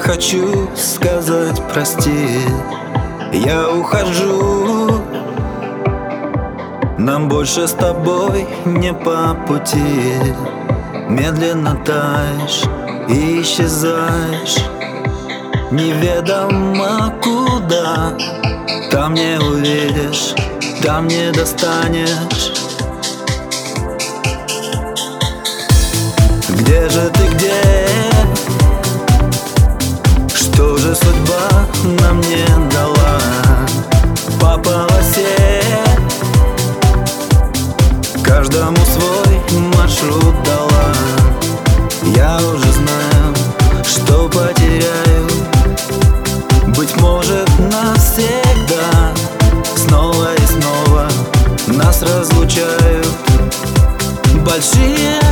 хочу сказать прости Я ухожу. Нам больше с тобой не по пути. Медленно таешь и исчезаешь. Неведомо куда. Там не увидишь, там не достанешь. Где же ты, где? же судьба нам не дала. По полосе Каждому свой маршрут дала. Я уже знаю, что потеряю. Быть может навсегда Снова и снова нас разлучают. Большие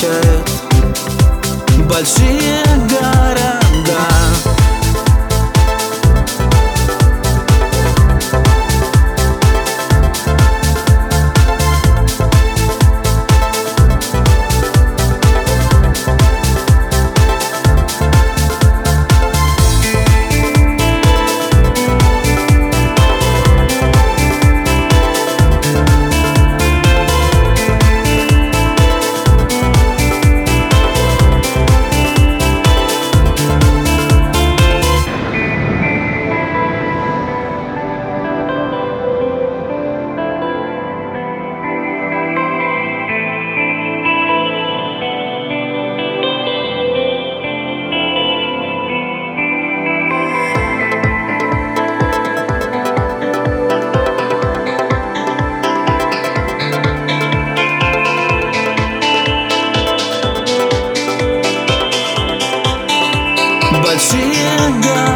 превращает большие горы. 心动